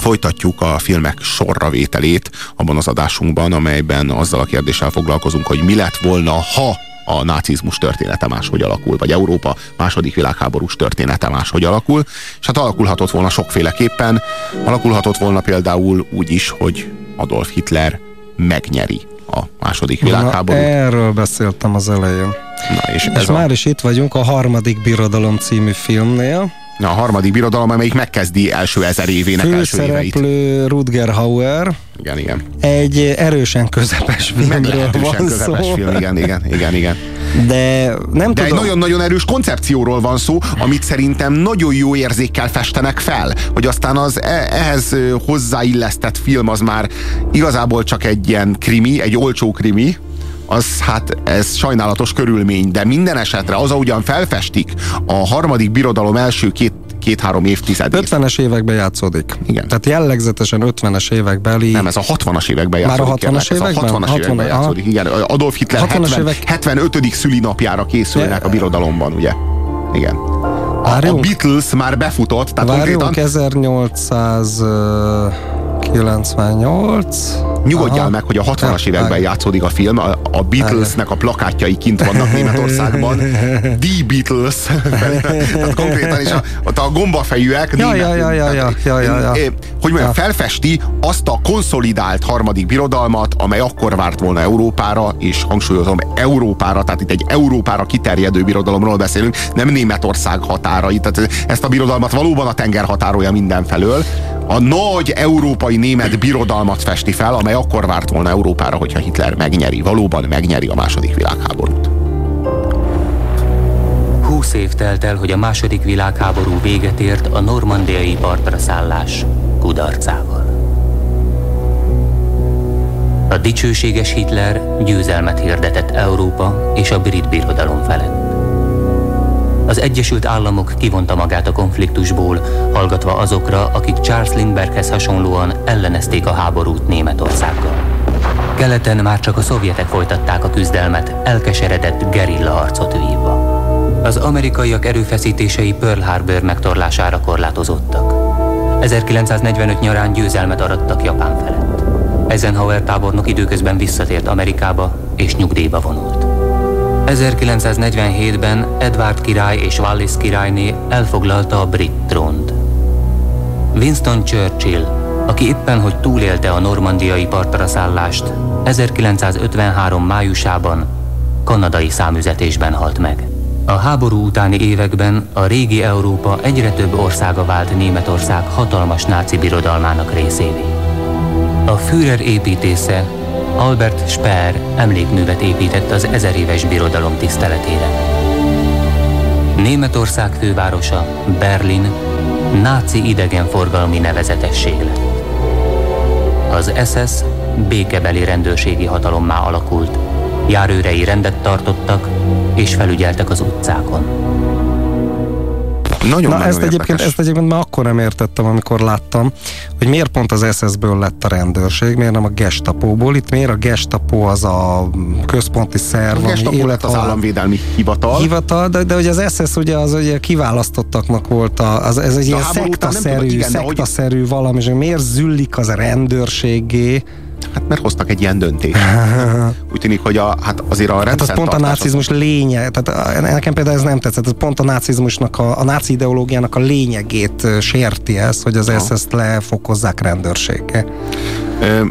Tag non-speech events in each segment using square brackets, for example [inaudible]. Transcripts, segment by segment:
Folytatjuk a filmek sorravételét abban az adásunkban, amelyben azzal a kérdéssel foglalkozunk, hogy mi lett volna, ha a nácizmus története máshogy alakul, vagy Európa második világháborús története máshogy alakul, és hát alakulhatott volna sokféleképpen. Alakulhatott volna például úgy is, hogy Adolf Hitler megnyeri a második világháborút. Na, erről beszéltem az elején. Na, és, és ez már a... is itt vagyunk a harmadik birodalom című filmnél. A harmadik birodalom, amelyik megkezdi első ezer évének első éveit. Rutger Hauer. Igen, igen. Egy erősen közepes filmről van közepes szó. film, igen, igen, igen, igen. De nem De tudom. egy nagyon-nagyon erős koncepcióról van szó, amit szerintem nagyon jó érzékkel festenek fel, hogy aztán az e- ehhez hozzáillesztett film az már igazából csak egy ilyen krimi, egy olcsó krimi, az hát ez sajnálatos körülmény, de minden esetre az, ahogyan felfestik a harmadik birodalom első két két-három évtizedét. 50-es években játszódik. Igen. Tehát jellegzetesen 50-es évekbeli... Nem, ez a 60-as években játszódik. Már a 60-as években? Ez a 60-as években játszódik, igen. Adolf Hitler 70, évek... 75. szülinapjára készülnek a birodalomban, ugye? Igen. A, a Beatles már befutott, tehát Várjunk, konkrétan... 1800... 98. Nyugodjál Aha. meg, hogy a 60-as években játszódik a film, a, a Beatlesnek a plakátjai kint vannak Németországban. [laughs] The Beatles. [laughs] Tehát konkrétan is a, a gombafejűek. Ja, ja, ja, ja, ja, ja, ja, ja. Hogy mondjam, felfesti azt a konszolidált harmadik birodalmat, amely akkor várt volna Európára, és hangsúlyozom, Európára, tehát itt egy Európára kiterjedő birodalomról beszélünk, nem Németország határai. Tehát ezt a birodalmat valóban a tenger határolja mindenfelől. A nagy európai német birodalmat festi fel, amely akkor várt volna Európára, hogyha Hitler megnyeri, valóban megnyeri a második világháborút. Húsz év telt el, hogy a második világháború véget ért a normandiai partra szállás kudarcával. A dicsőséges Hitler győzelmet hirdetett Európa és a brit birodalom felett. Az Egyesült Államok kivonta magát a konfliktusból, hallgatva azokra, akik Charles Lindberghhez hasonlóan ellenezték a háborút Németországgal. Keleten már csak a szovjetek folytatták a küzdelmet, elkeseredett gerilla harcot vívva. Az amerikaiak erőfeszítései Pearl Harbor megtorlására korlátozottak. 1945 nyarán győzelmet arattak Japán felett. Eisenhower tábornok időközben visszatért Amerikába és nyugdíjba vonult. 1947-ben Edward király és Wallis királyné elfoglalta a brit trónt. Winston Churchill, aki éppen hogy túlélte a normandiai partra szállást, 1953 májusában kanadai számüzetésben halt meg. A háború utáni években a régi Európa egyre több országa vált Németország hatalmas náci birodalmának részévé. A Führer építésze Albert Speer emlékművet épített az ezer éves birodalom tiszteletére. Németország fővárosa, Berlin, náci idegenforgalmi nevezetesség lett. Az SS békebeli rendőrségi hatalommá alakult, járőrei rendet tartottak és felügyeltek az utcákon. Nagyon, Na nagyon ezt egyébként, ezt egyébként már akkor nem értettem, amikor láttam, hogy miért pont az SS-ből lett a rendőrség, miért nem a gestapóból. Itt miért a gestapo az a központi szerv, a ami élet az államvédelmi hivatal. Hivatal, de, de hogy az SS ugye az ugye kiválasztottaknak volt, a, az, ez egy ilyen szektaszerű, szektaszerű valami, és miért züllik az a rendőrségé, Hát mert hoztak egy ilyen döntést. [laughs] Úgy tűnik, hogy a, hát azért a Hát az pont a nácizmus lénye, tehát nekem például ez nem tetszett, ez pont a nácizmusnak, a, a náci ideológiának a lényegét sérti ez, hogy az ezt, ezt lefokozzák rendőrséggel. Ö,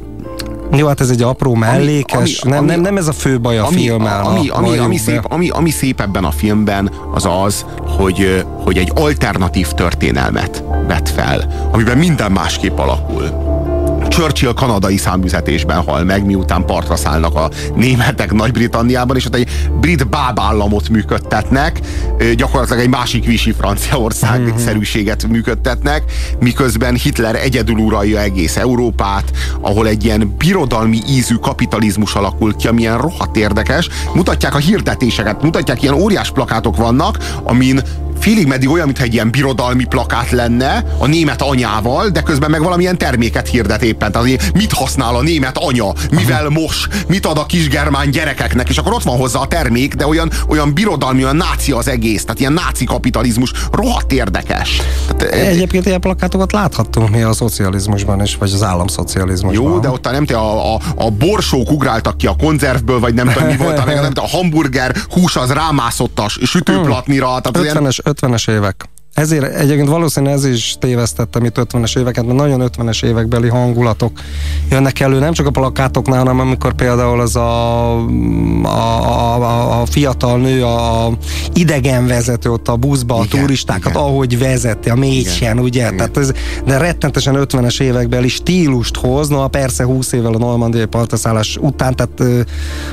jó, hát ez egy apró mellékes, ami, ami, nem, nem, nem ez a fő baj a ami, filmmel. Ami, ami, ami, szép, ami, ami szép ebben a filmben, az az, hogy, hogy egy alternatív történelmet vet fel, amiben minden másképp alakul Churchill kanadai számüzetésben hal meg, miután partra szállnak a németek Nagy-Britanniában, és ott egy brit bábállamot működtetnek, gyakorlatilag egy másik visi Franciaország mm-hmm. szerűséget működtetnek, miközben Hitler egyedül uralja egész Európát, ahol egy ilyen birodalmi ízű kapitalizmus alakul ki, ami ilyen rohadt érdekes. Mutatják a hirdetéseket, mutatják, ilyen óriás plakátok vannak, amin félig meddig olyan, mintha egy ilyen birodalmi plakát lenne a német anyával, de közben meg valamilyen terméket hirdet éppen. Tehát mit használ a német anya, mivel mos, mit ad a kisgermán gyerekeknek, és akkor ott van hozzá a termék, de olyan, olyan birodalmi, olyan náci az egész, tehát ilyen náci kapitalizmus, rohadt érdekes. Tehát, Egyébként ilyen plakátokat láthattunk mi a szocializmusban is, vagy az államszocializmusban. Jó, de ott nem te a, a, a borsók ugráltak ki a konzervből, vagy nem tudom mi volt, meg nem te, a hamburger hús az rámászott a sütőplatnira. Tehát 50-es, 50-es évek. Ezért egyébként valószínűleg ez is tévesztettem itt 50-es éveket, mert nagyon 50-es évekbeli hangulatok jönnek elő, nem csak a plakátoknál, hanem amikor például az a, a, a, a fiatal nő, a idegen vezető ott a buszba, a igen, turistákat, igen. ahogy vezeti, a mécsen, ugye? Igen. Tehát ez, de rettentesen 50-es évekbeli stílust hoz, no, persze 20 évvel a normandiai partaszállás után, tehát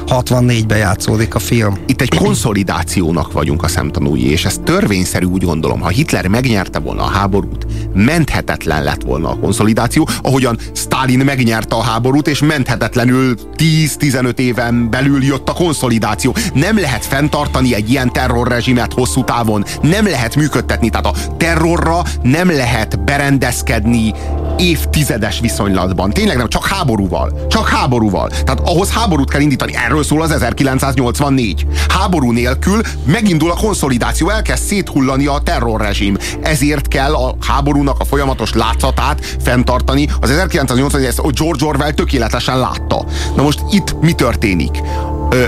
64-ben játszódik a film. Itt egy konszolidációnak vagyunk a szemtanúi, és ez törvényszerű úgy gondolom, ha Hitler Hitler megnyerte volna a háborút, menthetetlen lett volna a konszolidáció, ahogyan Stalin megnyerte a háborút, és menthetetlenül 10-15 éven belül jött a konszolidáció. Nem lehet fenntartani egy ilyen terrorrezsimet hosszú távon. Nem lehet működtetni. Tehát a terrorra nem lehet berendezkedni évtizedes viszonylatban. Tényleg nem, csak háborúval. Csak háborúval. Tehát ahhoz háborút kell indítani. Erről szól az 1984. Háború nélkül megindul a konszolidáció, elkezd széthullani a terrorrezsim. Ezért kell a háborúnak a folyamatos látszatát fenntartani. Az 1984 ezt George Orwell tökéletesen látta. Na most itt mi történik? Ö,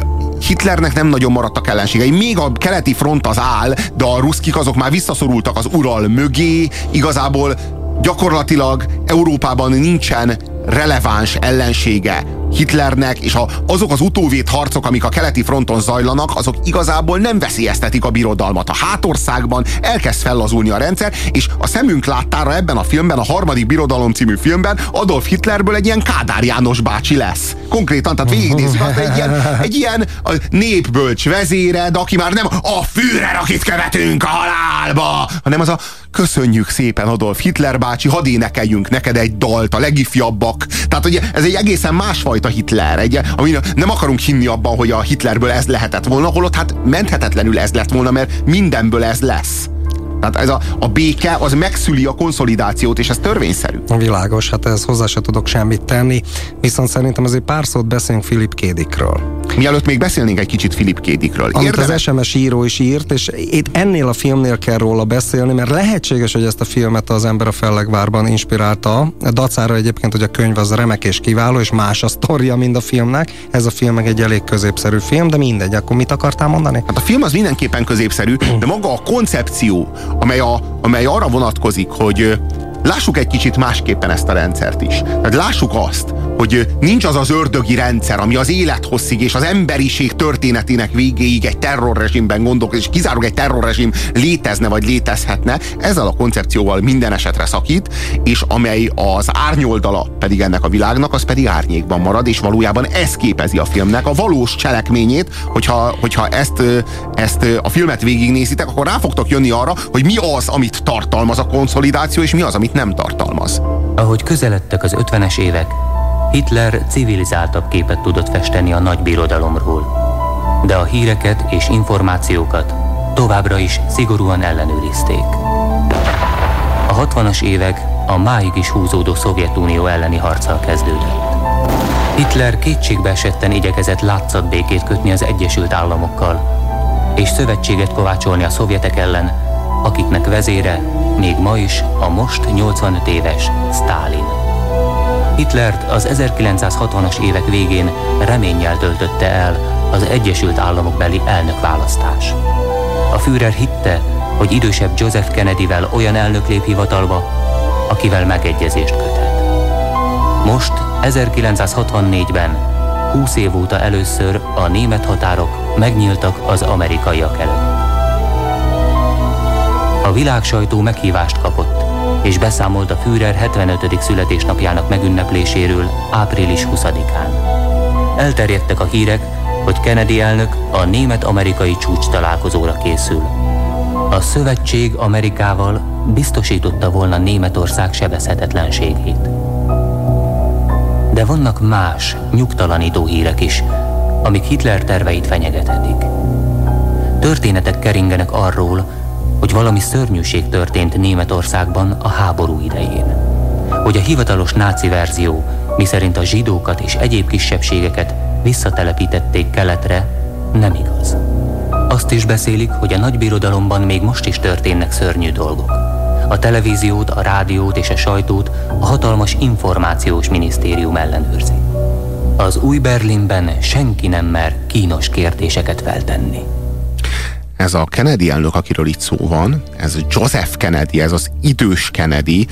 Hitlernek nem nagyon maradtak ellenségei. Még a keleti front az áll, de a ruszkik azok már visszaszorultak az Ural mögé. Igazából gyakorlatilag Európában nincsen releváns ellensége Hitlernek, és a, azok az utóvét harcok, amik a keleti fronton zajlanak, azok igazából nem veszélyeztetik a birodalmat. A hátországban elkezd fellazulni a rendszer, és a szemünk láttára ebben a filmben, a harmadik birodalom című filmben Adolf Hitlerből egy ilyen Kádár János bácsi lesz. Konkrétan, tehát végignézzük azt, egy ilyen, egy ilyen a népbölcs vezére, de aki már nem a Führer, akit követünk a halálba, hanem az a köszönjük szépen Adolf Hitler bácsi, hadd énekeljünk neked egy dalt, a legifjabbak. Tehát ugye ez egy egészen másfajta Hitler, egy, ami nem akarunk hinni abban, hogy a Hitlerből ez lehetett volna, holott hát menthetetlenül ez lett volna, mert mindenből ez lesz. Tehát ez a, a béke az megszüli a konszolidációt, és ez törvényszerű. Világos, hát ez hozzá se tudok semmit tenni, viszont szerintem azért pár szót beszélünk Philip Kédikről. Mielőtt még beszélnénk egy kicsit Philip Kédikről. Amit Érdemes... az SMS író is írt, és itt ennél a filmnél kell róla beszélni, mert lehetséges, hogy ezt a filmet az ember a Fellegvárban inspirálta. Dacára egyébként, hogy a könyv az remek és kiváló, és más a sztoria, mint a filmnek. Ez a film meg egy elég középszerű film, de mindegy, akkor mit akartál mondani? Hát a film az mindenképpen középszerű, de maga a koncepció, amely, a, amely arra vonatkozik, hogy lássuk egy kicsit másképpen ezt a rendszert is. Tehát lássuk azt, hogy nincs az az ördögi rendszer, ami az élethosszig és az emberiség történetének végéig egy terrorrezsimben gondolkodik, és kizárólag egy terrorrezsim létezne vagy létezhetne, ezzel a koncepcióval minden esetre szakít, és amely az árnyoldala pedig ennek a világnak, az pedig árnyékban marad, és valójában ez képezi a filmnek a valós cselekményét, hogyha, hogyha ezt, ezt a filmet végignézitek, akkor rá fogtok jönni arra, hogy mi az, amit tartalmaz a konszolidáció, és mi az, amit nem tartalmaz. Ahogy közeledtek az 50-es évek, Hitler civilizáltabb képet tudott festeni a nagy birodalomról, de a híreket és információkat továbbra is szigorúan ellenőrizték. A 60-as évek a máig is húzódó Szovjetunió elleni harccal kezdődött. Hitler kétségbe esetten igyekezett látszatbékét kötni az Egyesült Államokkal, és szövetséget kovácsolni a szovjetek ellen, akiknek vezére még ma is a most 85 éves Stalin. Hitlert az 1960-as évek végén reménnyel töltötte el az Egyesült Államok beli elnökválasztás. A Führer hitte, hogy idősebb Joseph Kennedyvel olyan elnök lép hivatalba, akivel megegyezést köthet. Most, 1964-ben, 20 év óta először a német határok megnyíltak az amerikaiak előtt. A világ sajtó meghívást kapott, és beszámolt a Führer 75. születésnapjának megünnepléséről április 20-án. Elterjedtek a hírek, hogy Kennedy elnök a német-amerikai csúcs találkozóra készül. A szövetség Amerikával biztosította volna Németország sebezhetetlenségét. De vannak más, nyugtalanító hírek is, amik Hitler terveit fenyegethetik. Történetek keringenek arról, hogy valami szörnyűség történt Németországban a háború idején. Hogy a hivatalos náci verzió, miszerint a zsidókat és egyéb kisebbségeket visszatelepítették keletre, nem igaz. Azt is beszélik, hogy a nagybirodalomban még most is történnek szörnyű dolgok. A televíziót, a rádiót és a sajtót a hatalmas információs minisztérium ellenőrzi. Az új Berlinben senki nem mer kínos kérdéseket feltenni. Ez a Kennedy elnök, akiről itt szó van, ez Joseph Kennedy, ez az idős Kennedy,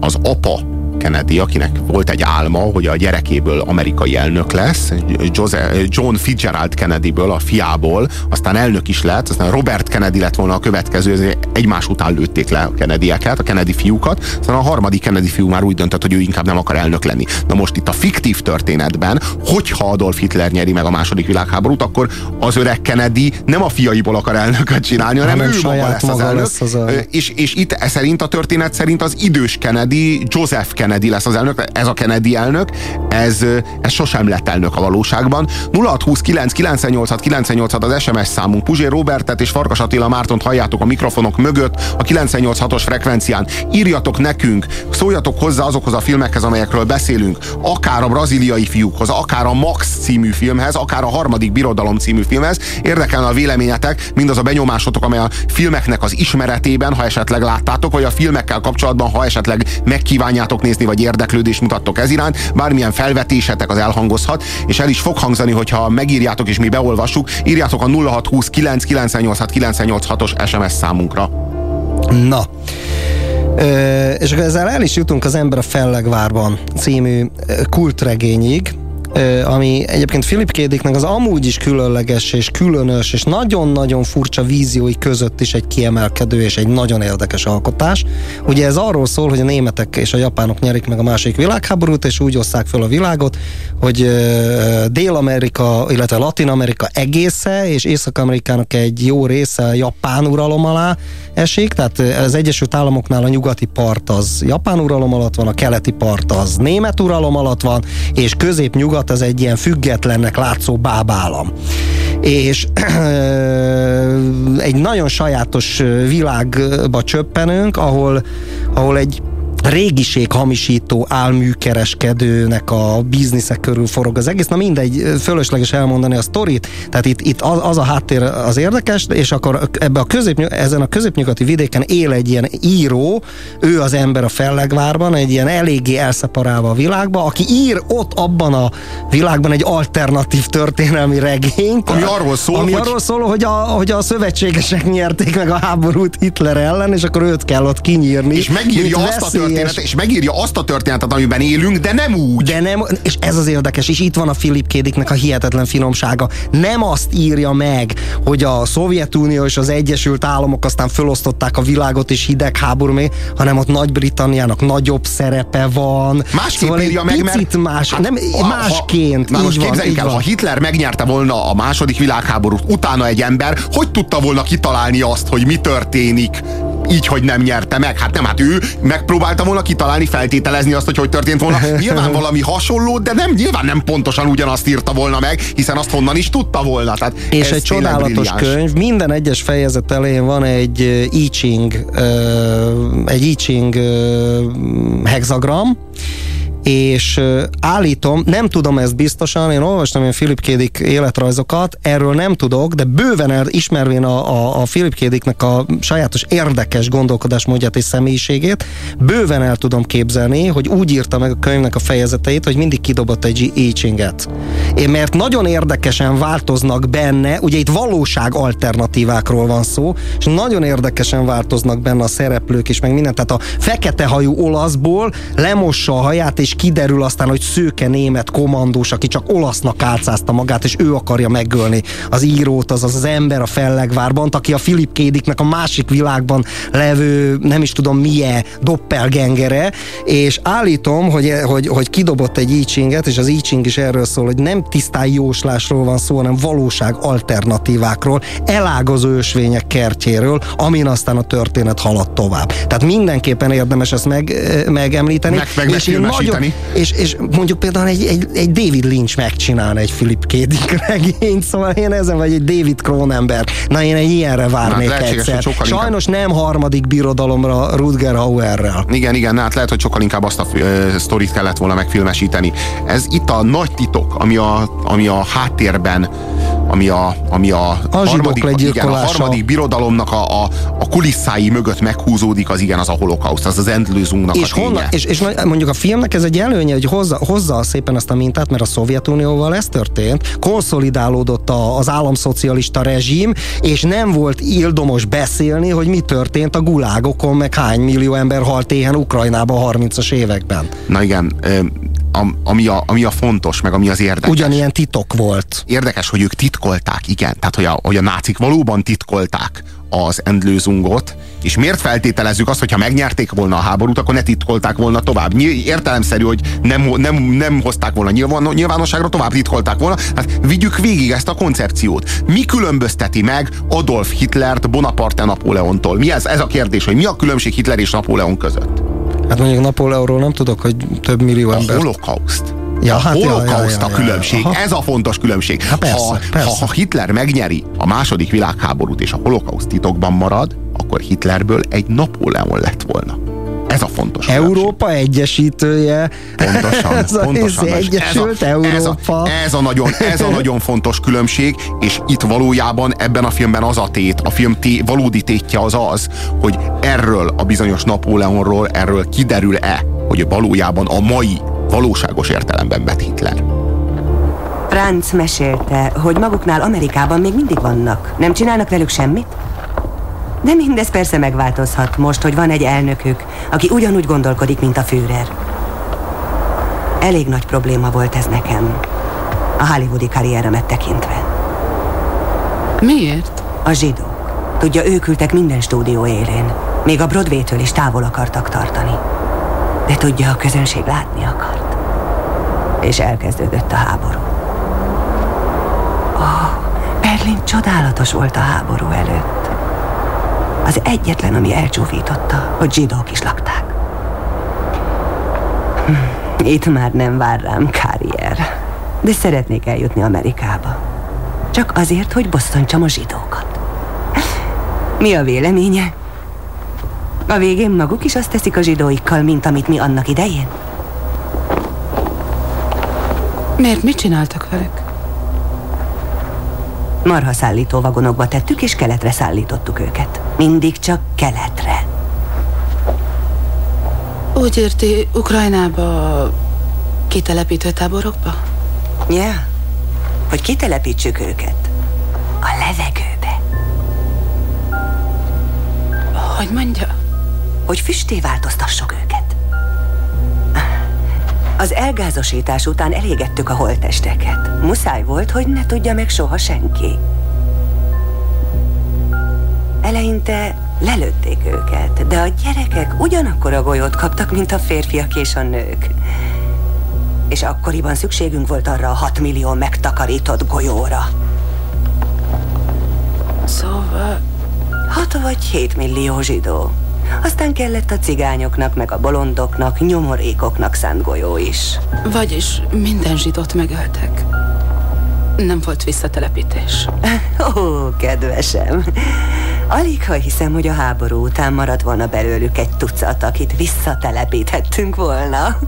az apa Kennedy, akinek volt egy álma, hogy a gyerekéből amerikai elnök lesz, Joseph, John Fitzgerald Kennedyből, a fiából, aztán elnök is lett, aztán Robert Kennedy lett volna a következő, egymás után lőtték le a Kennedyeket, a Kennedy fiúkat, aztán a harmadik Kennedy fiú már úgy döntött, hogy ő inkább nem akar elnök lenni. Na most itt a fiktív történetben, hogyha Adolf Hitler nyeri meg a második világháborút, akkor az öreg Kennedy nem a fiaiból akar elnököt csinálni, hanem, hanem ő maga lesz az elnök. Lesz az a... és, és itt e szerint a történet szerint az idős Kennedy, Joseph Kennedy Kennedy lesz az elnök, ez a Kennedy elnök, ez, ez sosem lett elnök a valóságban. 0629 986 986 az SMS számunk. Puzsér Robertet és Farkas Attila Mártont halljátok a mikrofonok mögött a 986-os frekvencián. Írjatok nekünk, szóljatok hozzá azokhoz a filmekhez, amelyekről beszélünk, akár a braziliai fiúkhoz, akár a Max című filmhez, akár a harmadik birodalom című filmhez. Érdekelne a véleményetek, mindaz a benyomásotok, amely a filmeknek az ismeretében, ha esetleg láttátok, vagy a filmekkel kapcsolatban, ha esetleg megkívánjátok nézni, vagy érdeklődést mutattok ez iránt, bármilyen felvetésetek az elhangozhat, és el is fog hangzani, hogyha megírjátok és mi beolvassuk, írjátok a 0620 998 986-os SMS számunkra. Na, Ö, és ezzel el is jutunk az Ember a Fellegvárban című kultregényig, ami egyébként Philip Kédiknek az amúgy is különleges és különös és nagyon-nagyon furcsa víziói között is egy kiemelkedő és egy nagyon érdekes alkotás. Ugye ez arról szól, hogy a németek és a japánok nyerik meg a második világháborút, és úgy osszák fel a világot, hogy Dél-Amerika, illetve Latin-Amerika egésze, és Észak-Amerikának egy jó része japán uralom alá esik, tehát az Egyesült Államoknál a nyugati part az japán uralom alatt van, a keleti part az német uralom alatt van, és közép-nyugat az egy ilyen függetlennek látszó bábállam. És egy nagyon sajátos világba csöppenünk, ahol, ahol egy régiség hamisító álműkereskedőnek a bizniszek körül forog az egész. Na mindegy, fölösleges elmondani a sztorit, tehát itt, itt az, az a háttér az érdekes, és akkor ebbe a közép, ezen a középnyugati vidéken él egy ilyen író, ő az ember a Fellegvárban, egy ilyen eléggé elszeparálva a világba, aki ír ott abban a világban egy alternatív történelmi regényt. Ami arról szól, ami hogy... arról szól hogy, a, hogy a szövetségesek nyerték meg a háborút Hitler ellen, és akkor őt kell ott kinyírni. És megírja azt a történetet, és megírja azt a történetet, amiben élünk, de nem úgy. De nem, és ez az érdekes, és itt van a Philip Kédiknek a hihetetlen finomsága. Nem azt írja meg, hogy a Szovjetunió és az Egyesült Államok aztán felosztották a világot és hidegháború még, hanem ott Nagy-Britanniának nagyobb szerepe van. Másképp szóval írja meg, mert... más, hát, nem, ha, másként. Ha, most képzeljük el, van. ha Hitler megnyerte volna a második világháborút, utána egy ember, hogy tudta volna kitalálni azt, hogy mi történik így, hogy nem nyerte meg. Hát nem, hát ő megpróbálta volna kitalálni, feltételezni azt, hogy hogy történt volna. [laughs] Nyilván valami hasonló, de nem, nyilván nem pontosan ugyanazt írta volna meg, hiszen azt honnan is tudta volna. Tehát És egy csodálatos brilliáns. könyv, minden egyes fejezet elején van egy I Ching, egy I Ching hexagram, és állítom, nem tudom ezt biztosan, én olvastam ilyen Philip Kédik életrajzokat, erről nem tudok, de bőven el, ismervén a, a, a Philip Kédiknek a sajátos érdekes gondolkodásmódját és személyiségét, bőven el tudom képzelni, hogy úgy írta meg a könyvnek a fejezeteit, hogy mindig kidobott egy écsinget. Én mert nagyon érdekesen változnak benne, ugye itt valóság alternatívákról van szó, és nagyon érdekesen változnak benne a szereplők és meg minden, tehát a fekete hajú olaszból lemossa a haját és kiderül aztán, hogy szőke német kommandós, aki csak olasznak álcázta magát, és ő akarja megölni az írót, az az ember a fellegvárban, aki a Philip Kédiknek a másik világban levő, nem is tudom milyen doppelgengere, és állítom, hogy, hogy, hogy kidobott egy ícsinget, és az ícsing is erről szól, hogy nem tisztán jóslásról van szó, hanem valóság alternatívákról, elágazó ösvények kertjéről, amin aztán a történet halad tovább. Tehát mindenképpen érdemes ezt meg, megemlíteni. Meg, meg és én nagyon, valami. És, és mondjuk például egy, egy, egy David Lynch megcsinálna egy Philip K. Dick regényt, szóval én ezen vagy egy David Cronenberg. Na én egy ilyenre várnék hát egyszer. Sajnos inkább... nem harmadik birodalomra Rutger Hauerrel. Igen, igen, hát lehet, hogy sokkal inkább azt a uh, sztorit kellett volna megfilmesíteni. Ez itt a nagy titok, ami a, ami a háttérben ami a, ami a, a harmadik, igen, a harmadik birodalomnak a, a, a kulisszái mögött meghúzódik, az igen, az a holokauszt, az az Endlőzungnak és a ténye. Honnan, és, és mondjuk a filmnek ez egy előnye, hogy hozza, hozza szépen ezt a mintát, mert a Szovjetunióval ez történt, konszolidálódott a, az államszocialista rezsim, és nem volt ildomos beszélni, hogy mi történt a gulágokon, meg hány millió ember halt éhen Ukrajnában a 30-as években. Na igen, ami, a, ami a fontos, meg ami az érdekes. Ugyanilyen titok volt. Érdekes, hogy ők titkolták, igen. Tehát, hogy a, hogy a nácik valóban titkolták az endlőzungot, és miért feltételezzük azt, hogyha megnyerték volna a háborút, akkor ne titkolták volna tovább. Értelemszerű, hogy nem, nem, nem hozták volna nyilván, nyilvánosságra, tovább titkolták volna. Hát vigyük végig ezt a koncepciót. Mi különbözteti meg Adolf Hitlert Bonaparte Napóleontól? Mi ez, ez a kérdés, hogy mi a különbség Hitler és Napóleon között? Hát mondjuk Napóleonról nem tudok, hogy több millió ember. A holokauszt. Ja, a hát holokauszt ja, ja, ja, a különbség. Ja, Ez a fontos különbség. Ha, persze, ha, persze. ha Hitler megnyeri a második világháborút és a holokauszt titokban marad, akkor Hitlerből egy Napóleon lett volna. Ez a fontos. Európa különbség. egyesítője. Pontosan. [laughs] ez pontosan. Ez Egyesült ez a, Európa. Ez a, ez, a nagyon, ez a nagyon fontos különbség, és itt valójában ebben a filmben az a tét, a film té, valódi tétje az az, hogy erről a bizonyos Napóleonról, erről kiderül-e, hogy valójában a mai valóságos értelemben vett Hitler. Franz mesélte, hogy maguknál Amerikában még mindig vannak. Nem csinálnak velük semmit? De mindez persze megváltozhat most, hogy van egy elnökük, aki ugyanúgy gondolkodik, mint a Führer. Elég nagy probléma volt ez nekem, a hollywoodi karrieremet tekintve. Miért? A zsidók. Tudja, ők ültek minden stúdió élén. Még a Broadway-től is távol akartak tartani. De tudja, a közönség látni akart. És elkezdődött a háború. Ó, oh, Berlin csodálatos volt a háború előtt. Az egyetlen, ami elcsúfította, hogy zsidók is lakták. Hm, itt már nem vár rám karrier, de szeretnék eljutni Amerikába. Csak azért, hogy bosszantsam a zsidókat. Mi a véleménye? A végén maguk is azt teszik a zsidóikkal, mint amit mi annak idején? Miért mit csináltak velük? Marha szállító vagonokba tettük, és keletre szállítottuk őket. Mindig csak keletre. Úgy érti, Ukrajnába kitelepítő táborokba? Ja, hogy kitelepítsük őket. A levegőbe. Hogy mondja? Hogy füsté változtassuk őket. Az elgázosítás után elégettük a holtesteket. Muszáj volt, hogy ne tudja meg soha senki. Eleinte lelőtték őket, de a gyerekek ugyanakkor a golyót kaptak, mint a férfiak és a nők. És akkoriban szükségünk volt arra a 6 millió megtakarított golyóra. Szóval... 6 vagy 7 millió zsidó. Aztán kellett a cigányoknak, meg a bolondoknak, nyomorékoknak szánt golyó is. Vagyis minden zsidót megöltek. Nem volt visszatelepítés. [laughs] Ó, kedvesem. Alig ha hiszem, hogy a háború után maradt volna belőlük egy tucat, akit visszatelepíthettünk volna.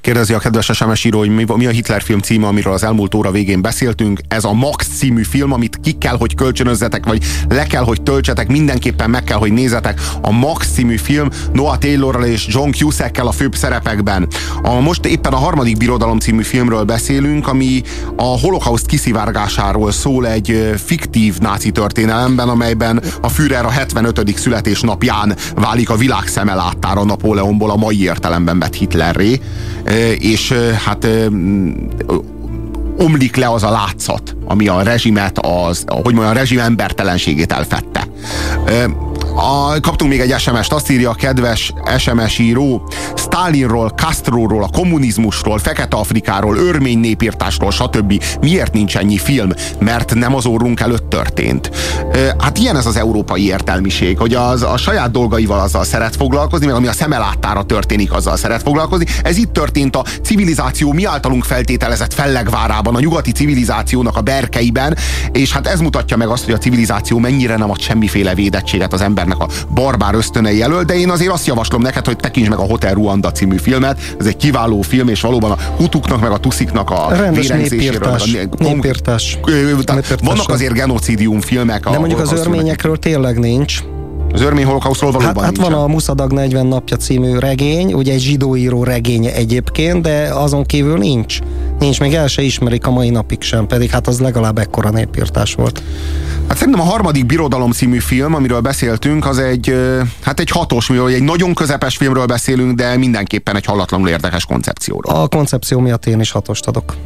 Kérdezi a kedves SMS író, hogy mi, a Hitler film címe, amiről az elmúlt óra végén beszéltünk. Ez a Max című film, amit ki kell, hogy kölcsönözzetek, vagy le kell, hogy töltsetek, mindenképpen meg kell, hogy nézzetek. A Max című film Noah Taylorral és John Cusackkel a főbb szerepekben. A, most éppen a harmadik birodalom című filmről beszélünk, ami a holokauszt kiszivárgásáról szól egy fiktív náci történelemben, amelyben a Führer a 75. születésnapján válik a világ szemelátára Napóleonból a mai értelemben vett Hitlerré és hát omlik le az a látszat, ami a rezsimet, az, hogy mondjam, a rezsim embertelenségét elfette. A, kaptunk még egy SMS-t, azt írja a kedves SMS író, Stalinról, Castroról, a kommunizmusról, Fekete Afrikáról, örmény népírtásról, stb. Miért nincs ennyi film? Mert nem az órunk előtt történt. Hát ilyen ez az európai értelmiség, hogy az, a saját dolgaival azzal szeret foglalkozni, meg ami a szeme láttára történik, azzal szeret foglalkozni. Ez itt történt a civilizáció mi általunk feltételezett fellegvárában, a nyugati civilizációnak a berkeiben, és hát ez mutatja meg azt, hogy a civilizáció mennyire nem ad semmiféle védettséget az embernek a barbár ösztönei elől, de én azért azt javaslom neked, hogy tekints meg a Hotel Ruanda című filmet. Ez egy kiváló film, és valóban a hutuknak, meg a tusziknak a vérengzéséről. Népírtás. Vannak azért genocidium filmek. De mondjuk az örményekről tényleg nincs. Az örmény holokauszról valóban Hát, hát van a Muszadag 40 napja című regény, ugye egy zsidóíró regény egyébként, de azon kívül nincs. Nincs, még el se ismerik a mai napig sem, pedig hát az legalább ekkora népírtás volt. Hát szerintem a harmadik Birodalom című film, amiről beszéltünk, az egy, hát egy hatos, mivel egy nagyon közepes filmről beszélünk, de mindenképpen egy hallatlanul érdekes koncepcióról. A koncepció miatt én is hatost adok.